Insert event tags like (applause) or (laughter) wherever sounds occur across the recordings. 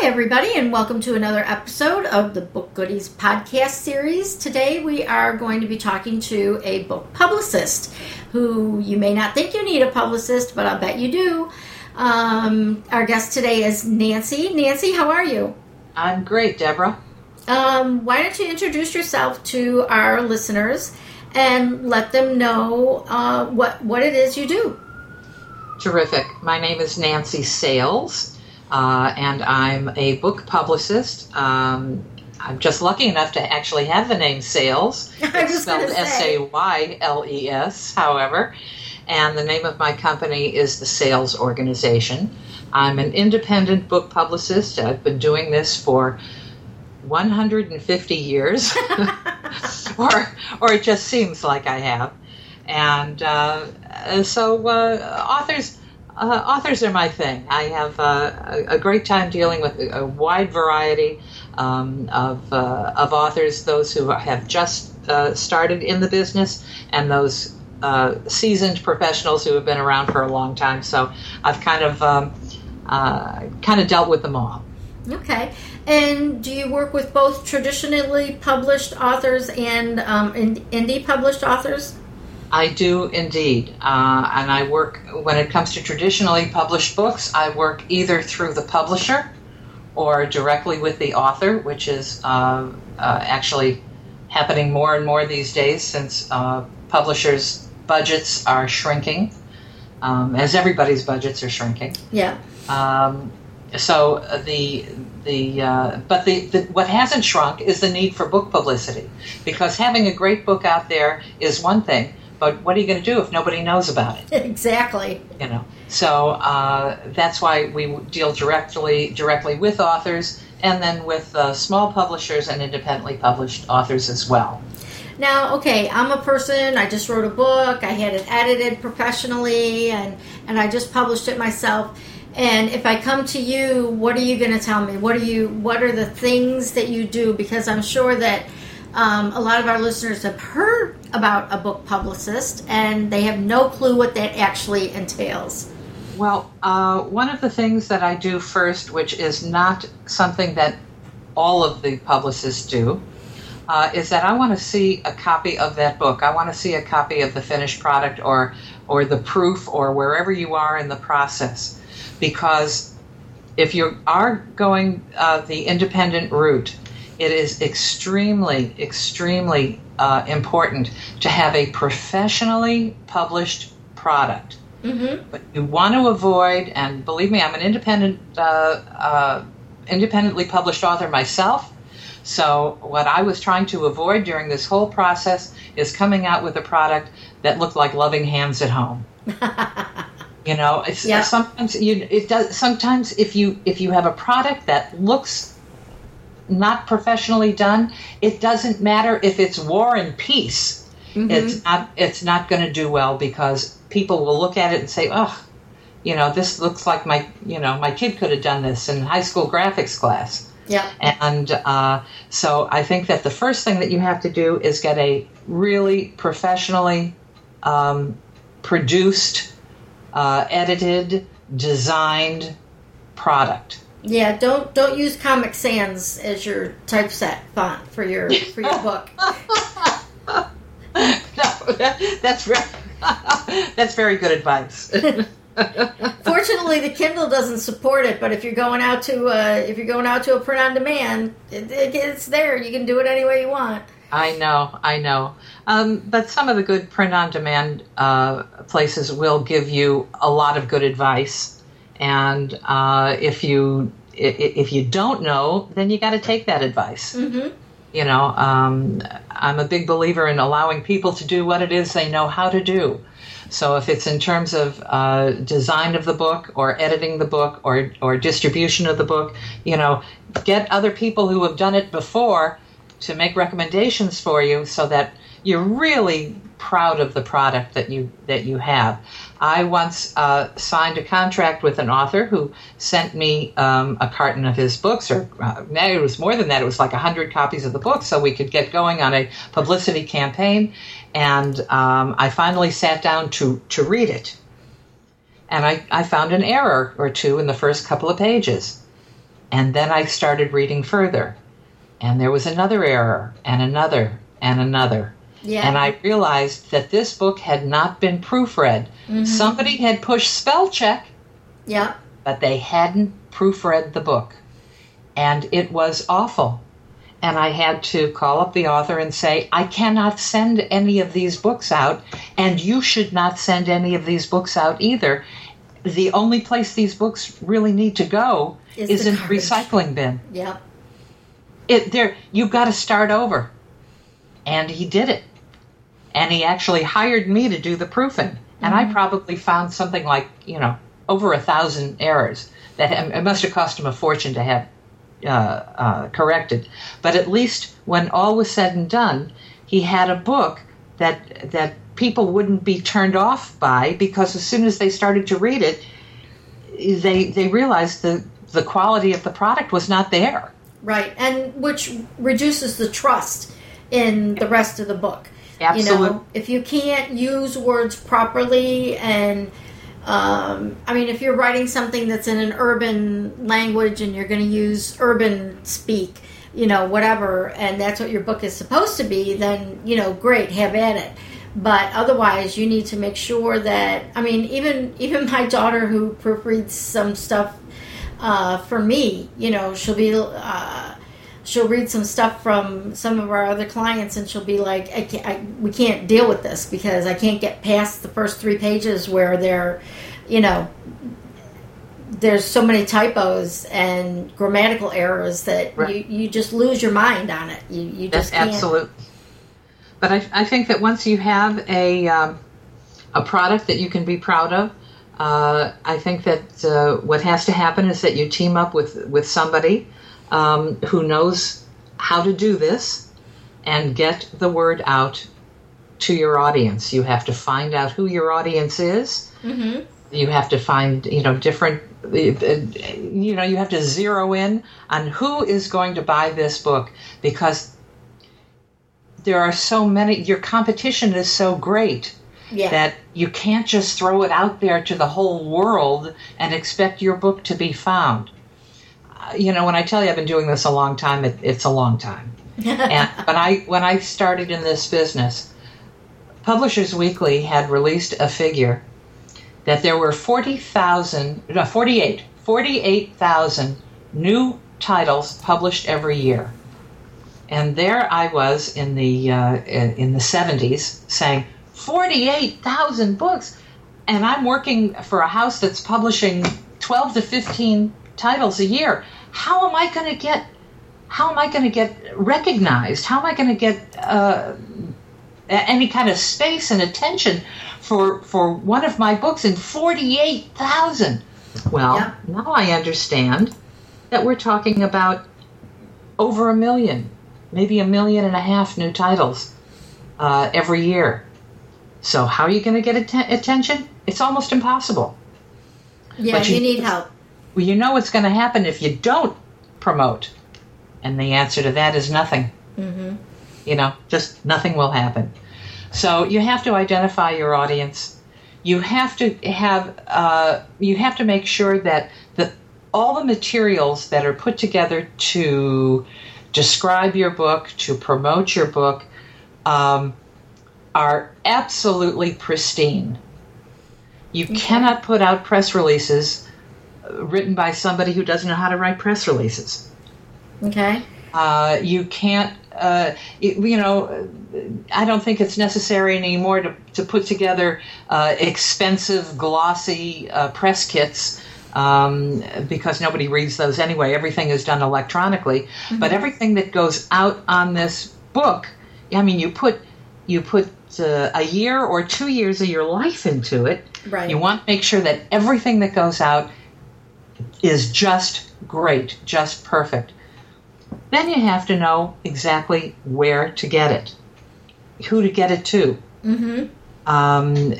Hi, everybody, and welcome to another episode of the BookGoodies podcast series. Today, we are going to be talking to a book publicist who you may not think you need a publicist, but I'll bet you do. Um, our guest today is Nancy. Nancy, how are you? I'm great, Deborah. Um, why don't you introduce yourself to our listeners and let them know uh, what what it is you do? Terrific. My name is Nancy Sayles uh, and I'm a book publicist. Um, I'm just lucky enough to actually have the name Sayles. (laughs) It's spelled S A Y L E S, however. And the name of my company is the Sayles Organization. I'm an independent book publicist. I've been doing this for 150 years, (laughs) (laughs) or or it just seems like I have. And uh, so uh, authors uh, authors are my thing. I have uh, a, a, great time dealing with a, a wide variety um, of, uh, of authors, those who have just uh, started in the business and those uh, seasoned professionals who have been around for a long time. So I've kind of um, uh, kind of dealt with them all. Okay. And do you work with both traditionally published authors and um, indie published authors? I do indeed. Uh, and I work, when it comes to traditionally published books, I work either through the publisher or directly with the author, which is uh, uh, actually happening more and more these days since uh, publishers' budgets are shrinking, um, as everybody's budgets are shrinking. Yeah. Um, so the the uh, but the, the, what hasn't shrunk is the need for book publicity because having a great book out there is one thing but what are you going to do if nobody knows about it? (laughs) Exactly. You know, so uh, that's why we deal directly directly with authors, and then with uh, small publishers and independently published authors as well. Now, okay, I'm a person. I just wrote a book. I had it edited professionally, and and I just published it myself. And if I come to you, what are you going to tell me? What are you? What are the things that you do? Because I'm sure that um, a lot of our listeners have heard about a book publicist and they have no clue what that actually entails. Well, uh, one of the things that I do first, which is not something that all of the publicists do, uh, is that I want to see a copy of that book. I want to see a copy of the finished product or or the proof or wherever you are in the process, because if you are going uh, the independent route, it is extremely, extremely uh, important to have a professionally published product. Mm-hmm. But you want to avoid, and believe me, I'm an independent, uh, uh, independently published author myself. So what I was trying to avoid during this whole process is coming out with a product that looked like loving hands at home. (laughs) you know, it's yeah. sometimes you it does. Sometimes if you if you have a product that looks not professionally done, it doesn't matter if it's war and peace. Mm-hmm. It's not it's not going to do well because people will look at it and say, "Oh, you know, this looks like my you know my kid could have done this in high school graphics class." Yeah. And uh, so I think that the first thing that you have to do is get a really professionally um, produced, uh, edited, designed product. Yeah, don't don't use Comic Sans as your typeset font for your for your book. (laughs) no, that, that's (laughs) that's very good advice. (laughs) Fortunately, the Kindle doesn't support it. But if you're going out to uh, if you're going out to a print on demand, it, it, it's there. You can do it any way you want. I know, I know. Um, but some of the good print on demand uh, places will give you a lot of good advice and uh, if you if you don't know, then you got to take that advice. Mm-hmm. You know, um, I'm a big believer in allowing people to do what it is they know how to do. So if it's in terms of uh, design of the book or editing the book or or distribution of the book, you know, get other people who have done it before to make recommendations for you so that you're really proud of the product that you that you have. I once uh, signed a contract with an author who sent me um, a carton of his books, or uh, it was more than that. It was like hundred copies of the book, so we could get going on a publicity campaign. And um, I finally sat down to to read it, and I, I found an error or two in the first couple of pages. And then I started reading further. And there was another error, and another, and another. Yeah. And I realized that this book had not been proofread. Mm-hmm. Somebody had pushed spell check, Yep. but they hadn't proofread the book. And it was awful. And I had to call up the author and say, I cannot send any of these books out, and you should not send any of these books out either. The only place these books really need to go Is is, in the garbage. recycling bin. Yep. It there you've got to start over. And he did it. And he actually hired me to do the proofing. And I probably found something like, you know, over a thousand errors that it must have cost him a fortune to have uh, uh, corrected. But at least when all was said and done, he had a book that that people wouldn't be turned off by because as soon as they started to read it, they they realized the the quality of the product was not there. Right. And which reduces the trust in the rest of the book. You know, if you can't use words properly and um, I mean, if you're writing something that's in an urban language and you're going to use urban speak, you know, whatever, and that's what your book is supposed to be, then, you know, great, have at it. But otherwise, you need to make sure that, I mean, even (laughs) even my daughter who proofreads some stuff uh, for me, you know, she'll be, uh, she'll read some stuff from some of our other clients and she'll be like I can't, I, we can't deal with this because i can't get past the first three pages where they're you know there's so many typos and grammatical errors that Right. you, you just lose your mind on it you, you That's just can't absolute. But I, I think that once you have a um, a product that you can be proud of, uh, I think that uh, what has to happen is that you team up with with somebody um, who knows how to do this and get the word out to your audience. You have to find out who your audience is. Mhm. You have to find you know different. You know you have to zero in on who is going to buy this book because there are so many. Your competition is so great yeah that you can't just throw it out there to the whole world and expect your book to be found. You know, when I tell you I've been doing this a long time, it, it's a long time. and (laughs) when I when I started in this business, Publishers Weekly had released a figure that there were 40,000, no, 48, 48,000 new titles published every year. And there I was in the uh, in the 70s saying 48,000 books and I'm working for a house that's publishing 12 to 15 titles a year. How am I going to get how am I going to get recognized? How am I going to get uh, any kind of space and attention for for one of my books in 48,000? Well, Yeah. now I understand that we're talking about over a million, maybe a million and a half new titles uh, every year. So how are you going to get atten- attention? It's almost impossible. yeah but you, you- need help Well, you know what's going to happen if you don't promote, and the answer to that is nothing. hmm You know, just nothing will happen. So you have to identify your audience. You have to have uh, you have to make sure that the all the materials that are put together to describe your book, to promote your book, um, are absolutely pristine. You cannot put out press releases written by somebody who doesn't know how to write press releases. okay Uh, you can't, uh, you, you know, I don't think it's necessary anymore to, to put together uh, expensive, glossy uh, press kits um, because nobody reads those anyway. Everything is done electronically. But everything that goes out on this book, I mean, you put you put uh, a year or two years of your life into it. right You want to make sure that everything that goes out is just great, just perfect. Then you have to know exactly where to get it, who to get it to. hmm Um,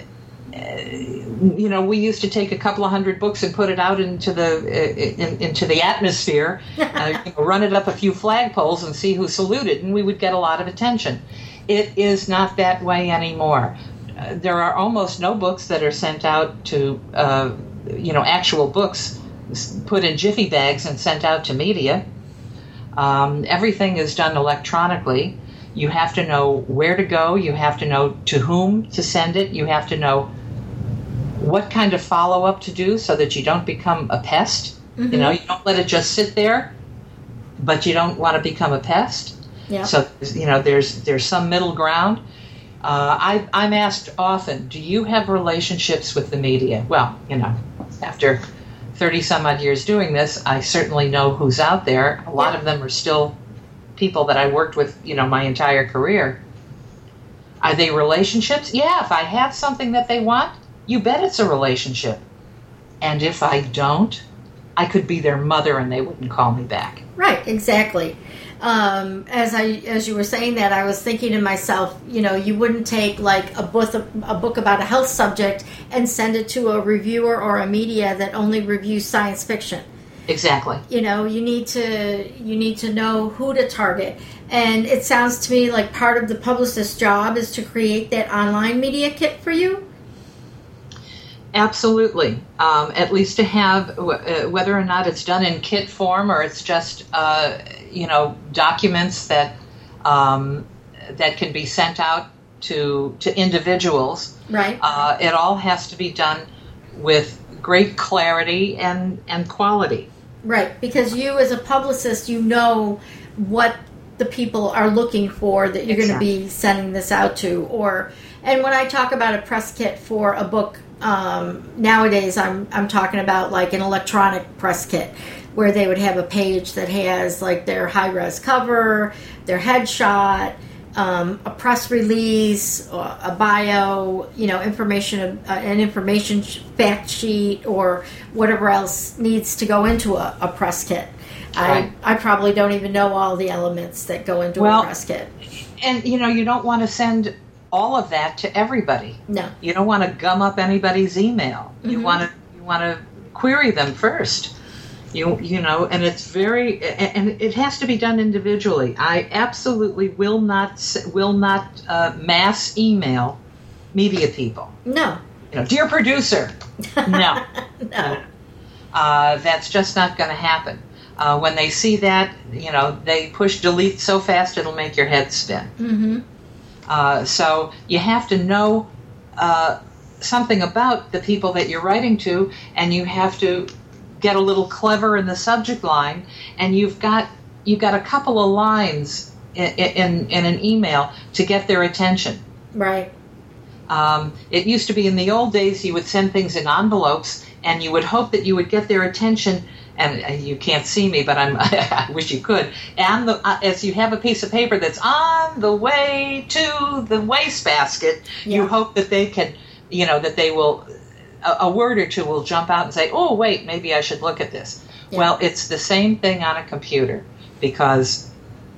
uh, you know, we used to take a couple of hundred books and put it out into the uh, in, into the atmosphere, (laughs) uh, you know, run it up a few flagpoles and see who saluted, and we would get a lot of attention. It is not that way anymore. Uh, there are almost no books that are sent out to, uh, you know, actual books put in jiffy bags and sent out to media. Um, everything is done electronically. You have to know where to go. You have to know to whom to send it. You have to know what kind of follow up to do so that you don't become a pest. Mm-hmm. You know, you don't let it just sit there, but you don't want to become a pest. Yeah. So you know, there's there's some middle ground. Uh, I, I'm asked often, do you have relationships with the media? Well, you know, after 30 some odd years doing this, I certainly know who's out there. A lot yeah. of them are still people that I worked with, you know, my entire career. Are they relationships? Yeah, if I have something that they want, you bet it's a relationship. And if I don't, I could be their mother and they wouldn't call me back. Right, exactly um, as I as you were saying that, I was thinking to myself, you know, you wouldn't take like a book a book about a health subject and send it to a reviewer or a media that only reviews science fiction. Exactly. You know, you need to you need to know who to target. And it sounds to me like part of the publicist's job is to create that online media kit for you. Absolutely. Um, at least to have, uh, whether or not it's done in kit form or it's just, uh, you know, documents that um, that can be sent out to to individuals. Right. Uh, it all has to be done with great clarity and and quality. Right, because you as a publicist, you know what the people are looking for that you're exactly. going to be sending this out to, or and when I talk about a press kit for a book um, nowadays I'm I'm talking about like an electronic press kit where they would have a page that has like their high res cover, their headshot, um, a press release, a bio, you know, information, uh, an information fact sheet, or whatever else needs to go into a, a press kit. Right. I, I probably don't even know all the elements that go into well, a press kit. And you know, you don't want to send all of that to everybody. No. You don't want to gum up anybody's email. Mm-hmm. You want to you want to query them first. You you know, and it's very and it has to be done individually. I absolutely will not will not uh, mass email media people. No. You know, dear producer. No. (laughs) no. Uh, that's just not going to happen. Uh, when they see that, you know, they push delete so fast it'll make your head spin. Mm-hmm. Uh, so you have to know uh, something about the people that you're writing to, and you have to get a little clever in the subject line, and you've got you've got a couple of lines in in, in an email to get their attention. Right. Um, it used to be in the old days you would send things in envelopes, and you would hope that you would get their attention and you can't see me, but I'm. (laughs) I wish you could. And the, uh, as you have a piece of paper that's on the way to the wastebasket, yeah. you hope that they can, you know, that they will, a, a, word or two will jump out and say, "Oh, wait, maybe I should look at this." Yeah. Well, it's the same thing on a computer because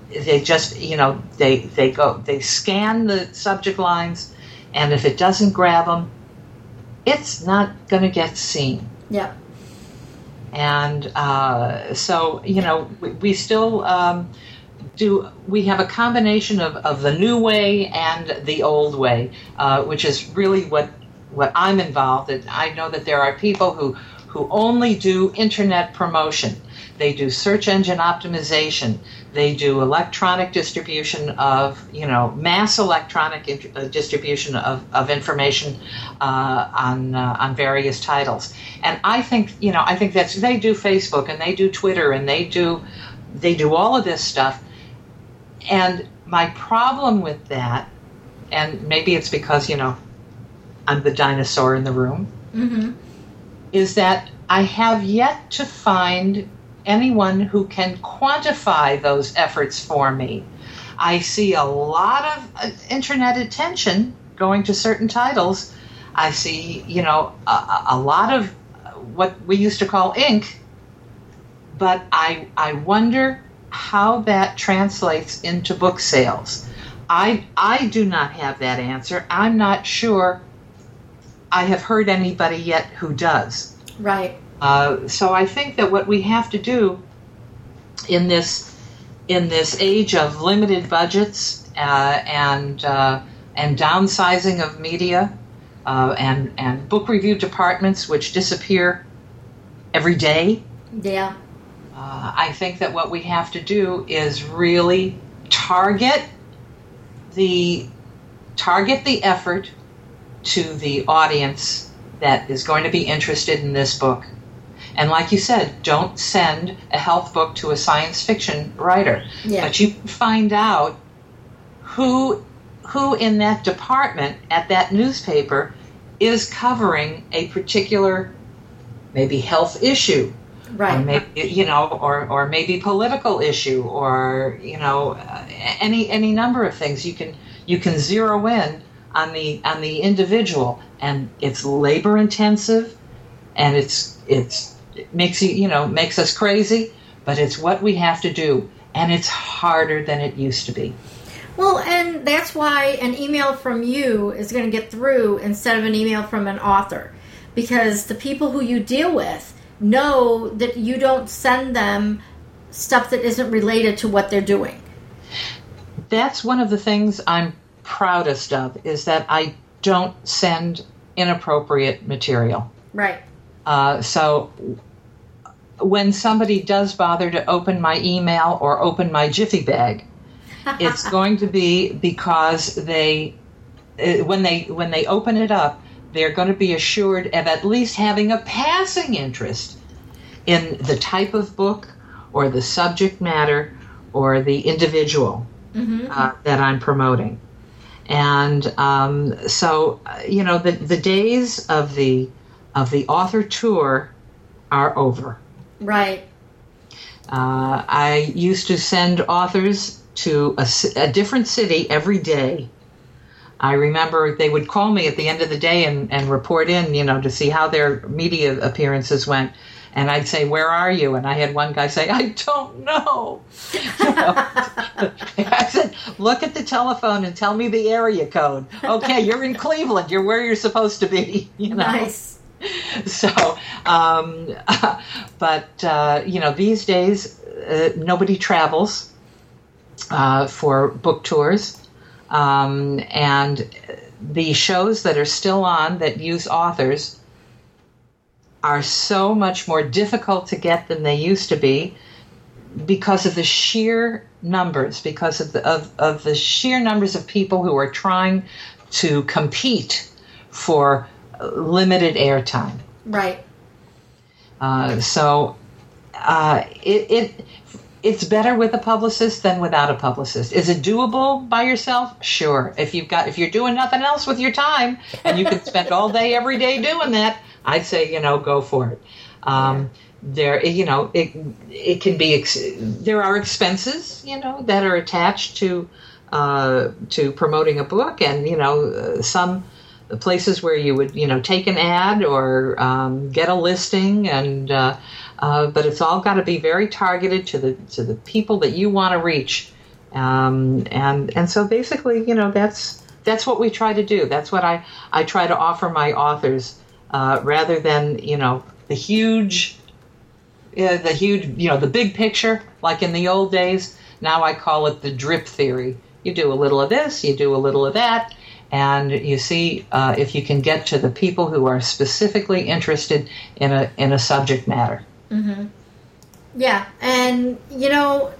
they just, you know, they they go they scan the subject lines, and if it doesn't grab them, it's not going to get seen. Yeah and uh, so you know we, we still um, do we have a combination of, of the new way and the old way uh, which is really what what i'm involved in i know that there are people who who only do internet promotion they do search engine optimization. They do electronic distribution of, you know, mass electronic int- uh, distribution of, of information uh, on uh, on various titles. And I think, you know, I think that's they do Facebook and they do Twitter and they do they do all of this stuff. And my problem with that, and maybe it's because you know I'm the dinosaur in the room, mm-hmm. Is that I have yet to find anyone who can quantify those efforts for me. I see a lot of uh, internet attention going to certain titles. I see, you know, a, a lot of what we used to call ink, but I, I wonder how that translates into book sales. I, I do not have that answer. I'm not sure I have heard anybody yet who does. Right. Uh, so I think that what we have to do in this in this age of limited budgets uh, and uh, and downsizing of media uh, and and book review departments which disappear every day. Yeah. Uh, I think that what we have to do is really target the target the effort to the audience that is going to be interested in this book. And like you said, don't send a health book to a science fiction writer. Yeah. But you find out who who in that department at that newspaper is covering a particular maybe health issue or Right. maybe you know or or maybe political issue or you know any any number of things you can you can zero in on the on the individual and it's labor intensive and it's it's it makes you you know makes us crazy but it's what we have to do and it's harder than it used to be Well, and that's why an email from you is going to get through instead of an email from an author. Because the people who you deal with know that you don't send them stuff that isn't related to what they're doing. that's one of the things I'm proudest of is that I don't send inappropriate material. Right. Uh, so when somebody does bother to open my email or open my Jiffy bag, (laughs) it's going to be because they uh, when they when they open it up, they're going to be assured of at least having a passing interest in the type of book or the subject matter or the individual uh, that I'm promoting. And um, so, you know, the, the days of the of the author tour are over. Right. Uh, I used to send authors to a, a different city every day. I remember they would call me at the end of the day and, and report in, you know, to see how their media appearances went. And I'd say, Where are you? And I had one guy say, I don't know. You (laughs) know? I said, Look at the telephone and tell me the area code. Okay, you're in Cleveland. You're where you're supposed to be. (laughs) You know? Nice. so um, (laughs) but uh, you know these days uh, nobody travels uh, for book tours um, and the shows that are still on that use authors are so much more difficult to get than they used to be because of the sheer numbers because of the of, of the sheer numbers of people who are trying to compete for limited airtime Right. uh, so uh, it, it it's better with a publicist than without a publicist. Is it doable by yourself? Sure. If you've got if you're doing nothing else with your time and you can spend all day every day doing that, I'd say you know go for it. Um, there, you know, it it can be ex- there are expenses you know that are attached to uh, to promoting a book, and you know uh, some places where you would you know take an ad or um, get a listing and uh, uh, but it's all got to be very targeted to the to the people that you want to reach. Um, and and so basically you know that's that's what we try to do. That's what I I try to offer my authors uh, rather than you know the huge uh, the huge you know the big picture like in the old days now I call it the drip theory you do a little of this you do a little of that and you see uh, if you can get to the people who are specifically interested in a in a subject matter. Yeah, and you know,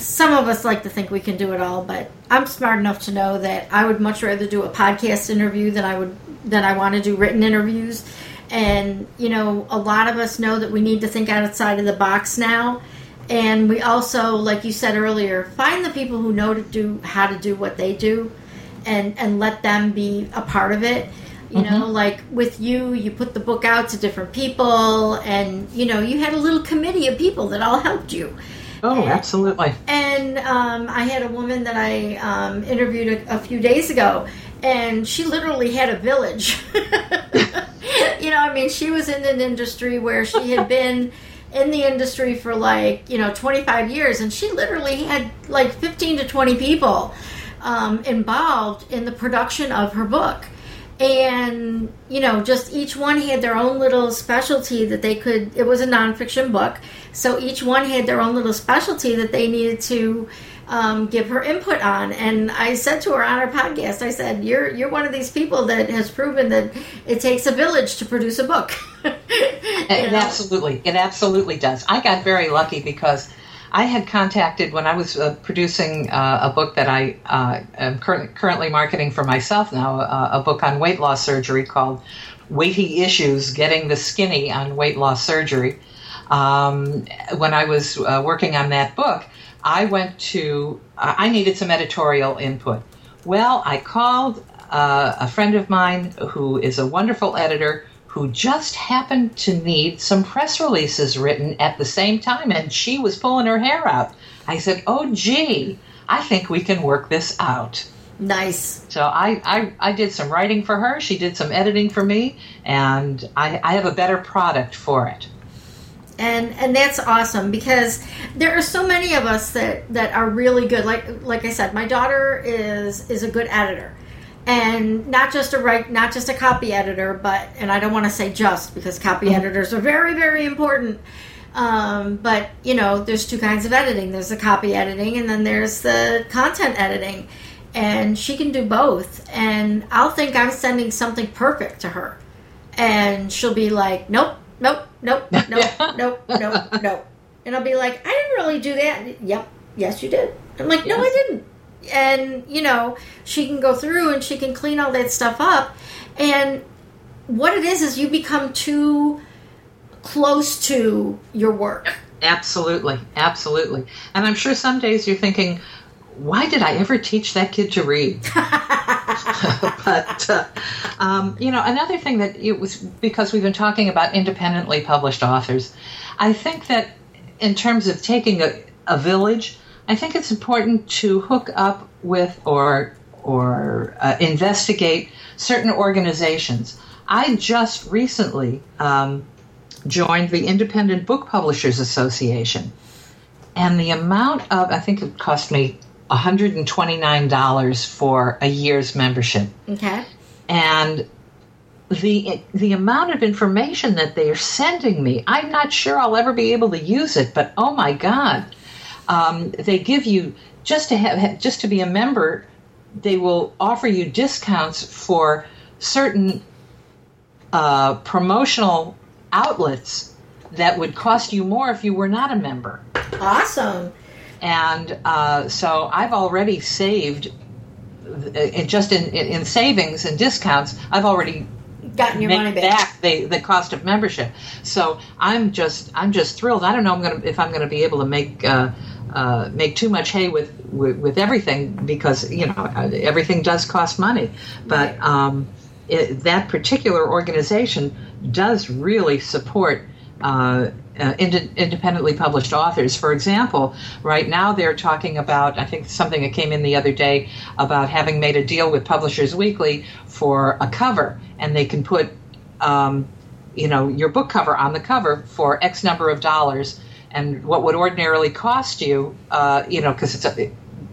some of us like to think we can do it all, but I'm smart enough to know that I would much rather do a podcast interview than I would than I want to do written interviews. And you know, a lot of us know that we need to think outside of the box now. And we also, like you said earlier, find the people who know to do how to do what they do, and and let them be a part of it. You know, mm-hmm. like with you, you put the book out to different people, and you know, you had a little committee of people that all helped you. Oh, absolutely. And um, I had a woman that I um, interviewed a, a few days ago, and she literally had a village. (laughs) you know, I mean, she was in an industry where she had (laughs) been in the industry for like, you know, 25 years, and she literally had like 15 to 20 people um, involved in the production of her book. And, you know, just each one had their own little specialty that they could, it was a nonfiction book. So each one had their own little specialty that they needed to um, give her input on. And I said to her on our podcast, I said, "You're you're one of these people that has proven that it takes a village to produce a book." (laughs) it absolutely, it absolutely does. I got very lucky because. I had contacted when I was uh, producing uh, a book that I uh, am cur- currently marketing for myself now, uh, a book on weight loss surgery called Weighty Issues Getting the Skinny on Weight Loss Surgery. Um, when I was uh, working on that book, I went to, I needed some editorial input. Well, I called uh, a friend of mine who is a wonderful editor who just happened to need some press releases written at the same time, and she was pulling her hair out. I said, Oh, gee, I think we can work this out. Nice. So I, I, I did some writing for her, she did some editing for me, and I, I have a better product for it and and that's awesome because there are so many of us that that are really good like like i said my daughter is is a good editor and not just a write not just a copy editor but and i don't want to say just because copy mm-hmm. editors are very very important um, but you know there's two kinds of editing there's the copy editing and then there's the content editing and she can do both and i'll think i'm sending something perfect to her and she'll be like nope nope, nope, (laughs) nope, nope, nope, nope. And I'll be like, I didn't really do that. Yep, yes, you did. I'm like, no, yes. I didn't. And, you know, she can go through and she can clean all that stuff up. And what it is, is you become too close to your work. Absolutely, absolutely. And I'm sure some days you're thinking, why did I ever teach that kid to read? (laughs) (laughs) but uh, um, you know, another thing that it was because we've been talking about independently published authors. I think that in terms of taking a, a village, I think it's important to hook up with or or uh, investigate certain organizations. I just recently um, joined the Independent Book Publishers Association, and the amount of I think it cost me $129 for a year's membership. Okay. And the the amount of information that they are sending me, I'm not sure I'll ever be able to use it. But oh my God, um, they give you just to have just to be a member. They will offer you discounts for certain uh, promotional outlets that would cost you more if you were not a member. Awesome. And uh, so I've already saved, uh, just in, in savings and discounts, I've already gotten your money back, back the, the cost of membership. So I'm just I'm just thrilled. I don't know I'm gonna, if I'm going to be able to make uh, uh, make too much hay with, with, with everything because you know everything does cost money. But um, it, that particular organization does really support uh, uh, ind- independently published authors. For example, right now they're talking about, I think something that came in the other day about having made a deal with Publishers Weekly for a cover, and they can put, um, you know, your book cover on the cover for X number of dollars, and what would ordinarily cost you, uh, you know, because it's a,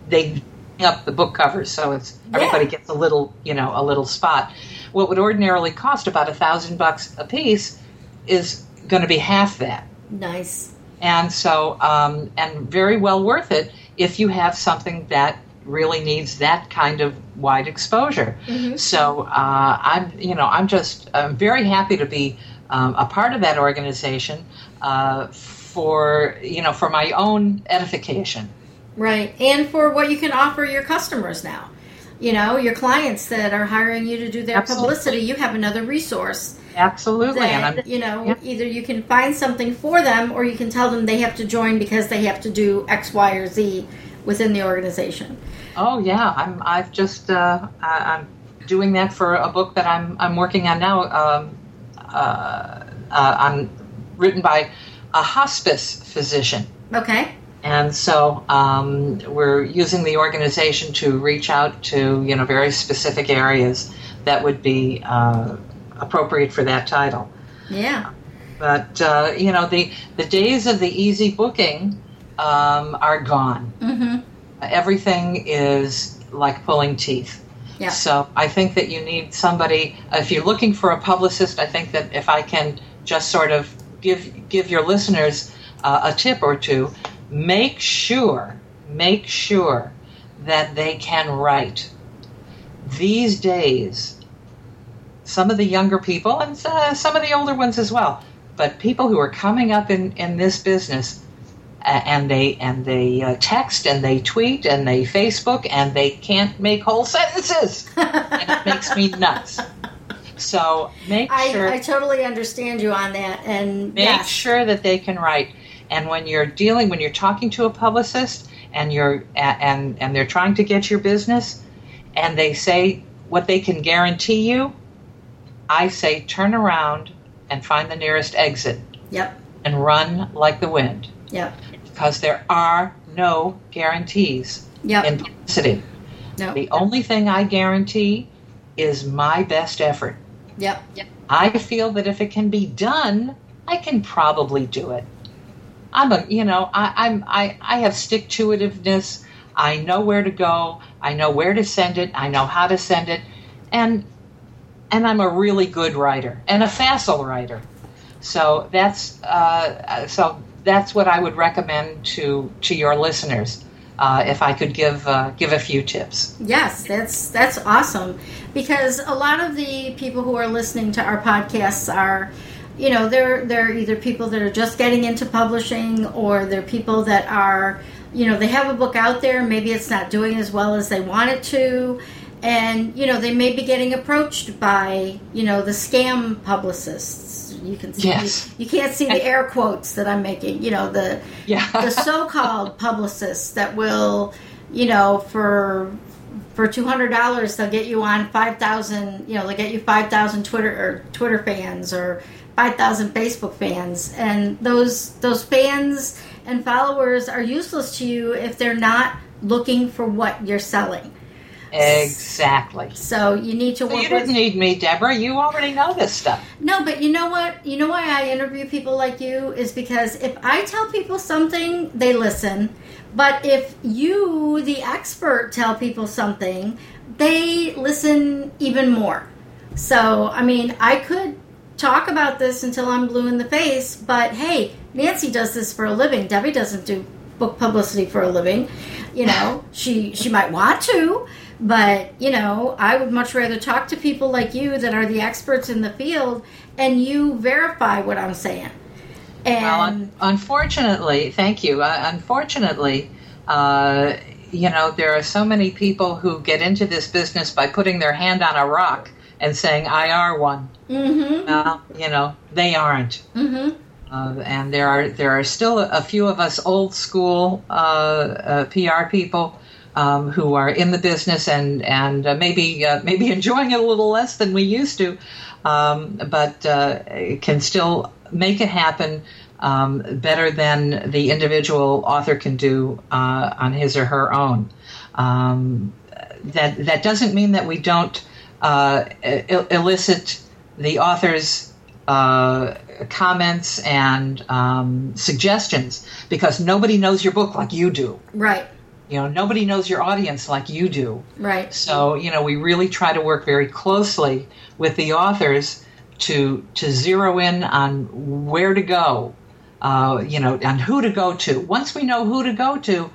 they bring up the book covers, so it's everybody gets a little, you know, a little spot. What would ordinarily cost about a thousand bucks a piece is going to be half that. Nice. And so, um, and very well worth it if you have something that really needs that kind of wide exposure. Mm-hmm. So uh, I'm, you know, I'm just I'm very happy to be um, a part of that organization uh, for you know for my own edification. Right, and for what you can offer your customers now. You know, your clients that are hiring you to do their Absolutely. publicity, you have another resource Absolutely. That, you know, yeah. either you can find something for them or you can tell them they have to join because they have to do X, Y, or Z within the organization. Oh yeah, I'm. I've just. Uh, I, am doing that for a book that I'm. I'm working on now. Um, uh, uh, on written by a hospice physician. Okay. And so um, we're using the organization to reach out to you know very specific areas that would be uh, appropriate for that title. Yeah. But uh, you know the the days of the easy booking um, are gone. Mm-hmm. Everything is like pulling teeth. Yeah. So I think that you need somebody. If you're looking for a publicist, I think that if I can just sort of give give your listeners uh, a tip or two, make sure make sure that they can write. These days, some of the younger people and uh, some of the older ones as well, but people who are coming up in, in this business uh, and they and they uh, text and they tweet and they Facebook and they can't make whole sentences, and (laughs) it makes me nuts. So make I, sure I totally understand you on that, and make yes. sure that they can write. And when you're dealing, when you're talking to a publicist and you're and and they're trying to get your business, and they say what they can guarantee you, I say turn around and find the nearest exit Yep. and run like the wind Yep. because there are no guarantees Yep. in publicity. no. The only thing I guarantee is my best effort. Yep. Yep. I feel that if it can be done, I can probably do it. I'm a, you know, I, I'm, I, I have stick to itiveness. I know where to go. I know where to send it. I know how to send it, and and I'm a really good writer and a facile writer. So that's uh, so that's what I would recommend to to your listeners. Uh, if I could give uh, give a few tips. Yes, that's that's awesome because a lot of the people who are listening to our podcasts are, you know, they're they're either people that are just getting into publishing or they're people that are, you know, they have a book out there, maybe it's not doing as well as they want it to, and you know, they may be getting approached by, you know, the scam publicists. You can see Yes. you, can't see the (laughs) air quotes that I'm making, you know, the Yeah. the so-called (laughs) publicists that will, you know, for for two hundred dollars they'll get you on five thousand. You know, they'll get you five thousand Twitter or Twitter fans or five thousand Facebook fans, and those those fans and followers are useless to you if they're not looking for what you're selling. exactly. So you need to So work you didn't need me, Deborah. You already know this stuff. No, but you know what? You know why I interview people like you is because if I tell people something, they listen. But if you, the expert, tell people something, they listen even more. So, I mean, I could talk about this until I'm blue in the face, but hey, Nancy does this for a living. Debbie doesn't do book publicity for a living. You know, (laughs) she she might want to, but you know, I would much rather talk to people like you that are the experts in the field and you verify what I'm saying. And Well, un- unfortunately, thank you. Uh, unfortunately, uh, you know, there are so many people who get into this business by putting their hand on a rock and saying, I are one. mhm, Well, you know, they aren't. mhm, Uh, and there are there are still a few of us old school uh, uh, PR people um, who are in the business and and uh, maybe uh, maybe (laughs) enjoying it a little less than we used to, um, but uh, can still make it happen um, better than the individual author can do uh, on his or her own. Um, that that doesn't mean that we don't uh, il- elicit the author's uh, comments and um, suggestions because nobody knows your book like you do. right, You know, nobody knows your audience like you do. right, So, you know, we really try to work very closely with the authors to to zero in on where to go, uh, you know, and who to go to. Once we know who to go to,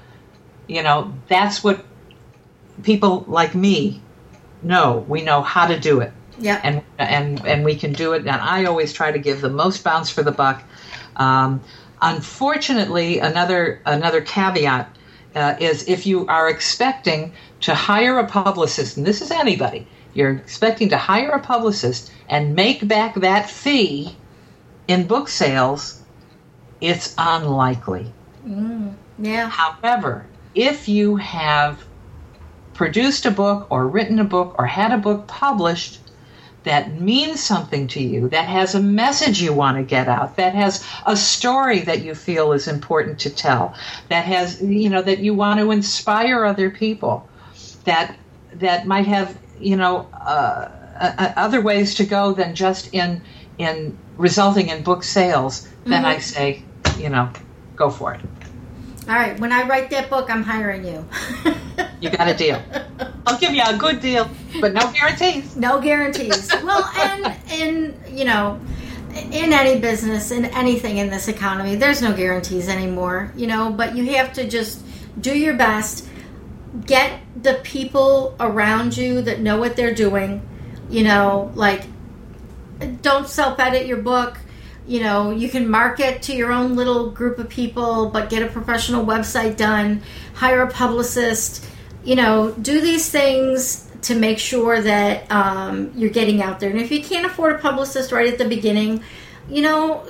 you know, that's what people like me know. We know how to do it yeah, and and and we can do it. And I always try to give the most bounce for the buck. Um, unfortunately, another another caveat uh, is if you are expecting to hire a publicist, and this is anybody, you're expecting to hire a publicist and make back that fee in book sales, it's unlikely. mm, yeah, However, if you have produced a book or written a book or had a book published that means something to you, that has a message you want to get out, that has a story that you feel is important to tell, that has, you know, that you want to inspire other people, that that might have, you know, uh, uh, other ways to go than just in in resulting in book sales, then I say, you know, go for it. All right, when I write that book, I'm hiring you. You got a deal. I'll give you a good deal, but no guarantees. no guarantees. well, and in you know, in any business, in anything in this economy, there's no guarantees anymore. You know, but you have to just do your best. Get the people around you that know what they're doing. You know, like don't self edit your book. You know, you can market to your own little group of people, but get a professional website done, hire a publicist, you know, do these things to make sure that um, you're getting out there. And if you can't afford a publicist right at the beginning, you know,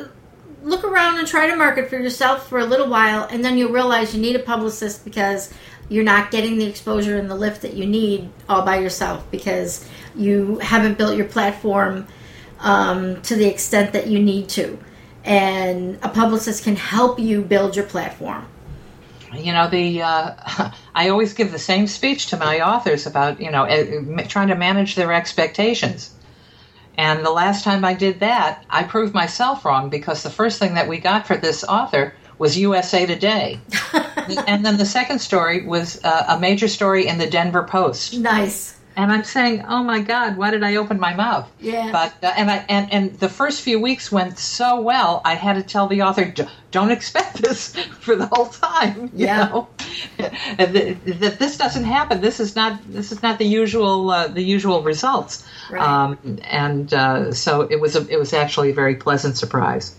look around and try to market for yourself for a little while, and then you'll realize you need a publicist because you're not getting the exposure and the lift that you need all by yourself because you haven't built your platform um, to the extent that you need to. And a publicist can help you build your platform. You know, the uh, (laughs) I always give the same speech to my authors about you know eh, trying to manage their expectations. And the last time I did that, I proved myself wrong because the first thing that we got for this author was USA Today. (laughs) and then the second story was uh, a major story in the Denver Post. Nice and I'm saying, "Oh my God, why did I open my mouth?" Yeah. But uh, and I and and the first few weeks went so well. I had to tell the author, "Don't expect (laughs) this for the whole time." You yeah. know, that this doesn't happen. This is not this is not the usual uh, the usual results. Right. Um, and uh, so it was a, it was actually a very pleasant surprise.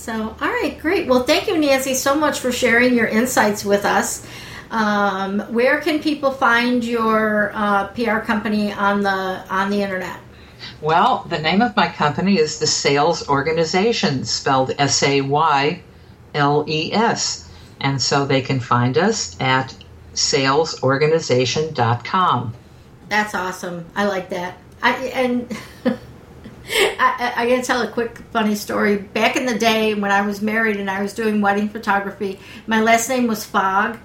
So, all right, great. Well, thank you, Nancy, so much for sharing your insights with us. Um, where can people find your uh, PR company on the on the internet? Well, the name of my company is the Sayles Organization, spelled S A Y L E S, and so they can find us at saylesorganization.com. That's awesome. I like that. I and. I, I, gotta tell a quick funny story. Back in the day when I was married and I was doing wedding photography, my last name was Fogg,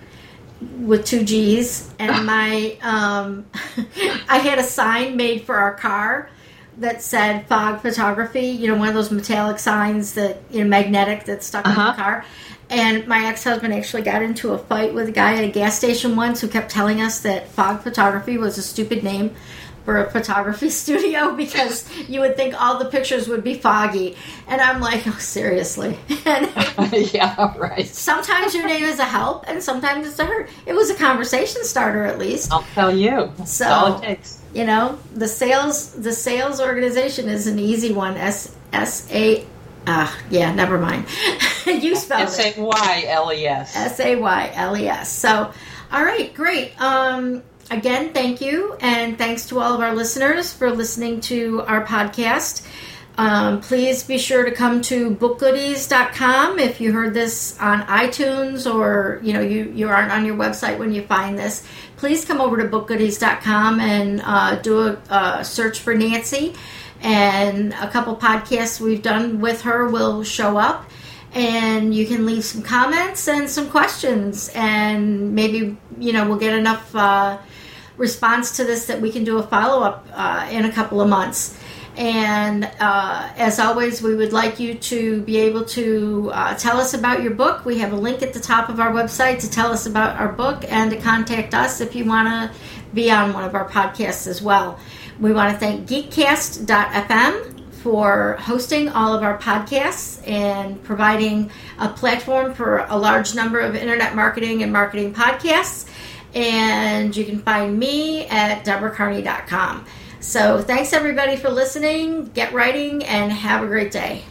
with two G's, and (laughs) my um, (laughs) I had a sign made for our car that said Fogg Photography." You know, one of those metallic signs that you know magnetic that stuck uh-huh. in the car. And my ex husband actually got into a fight with a guy at a gas station once who kept telling us that Fogg Photography was a stupid name for a photography (laughs) studio because you would think all the pictures would be foggy. And I'm like, oh, seriously. (laughs) (laughs) yeah, right. Sometimes your name is a help and sometimes it's a hurt. It was a conversation starter at least. I'll tell you. So, That's all it takes. You know, the Sayles the Sayles organization is an easy one. S S A Ah, yeah, never mind. you spelled S A Y L E S. S A Y L E S. So, all right, great. Um, again, thank you. And thanks to all of our listeners for listening to our podcast. Um, please be sure to come to bookgoodies.com if you heard this on iTunes or you know you, you aren't on your website when you find this. Please come over to bookgoodies.com and uh, do a, search for Nancy. And a couple podcasts we've done with her will show up and you can leave some comments and some questions and maybe you know we'll get enough uh, response to this that we can do a follow up uh, in a couple of months. And uh, as always, we would like you to be able to uh, tell us about your book. We have a link at the top of our website to tell us about our book and to contact us if you want to be on one of our podcasts as well. We want to thank Geekcast.fm for hosting all of our podcasts and providing a platform for a large number of internet marketing and marketing podcasts. And you can find me at deborahcarney.com. So thanks everybody for listening. Get writing and have a great day.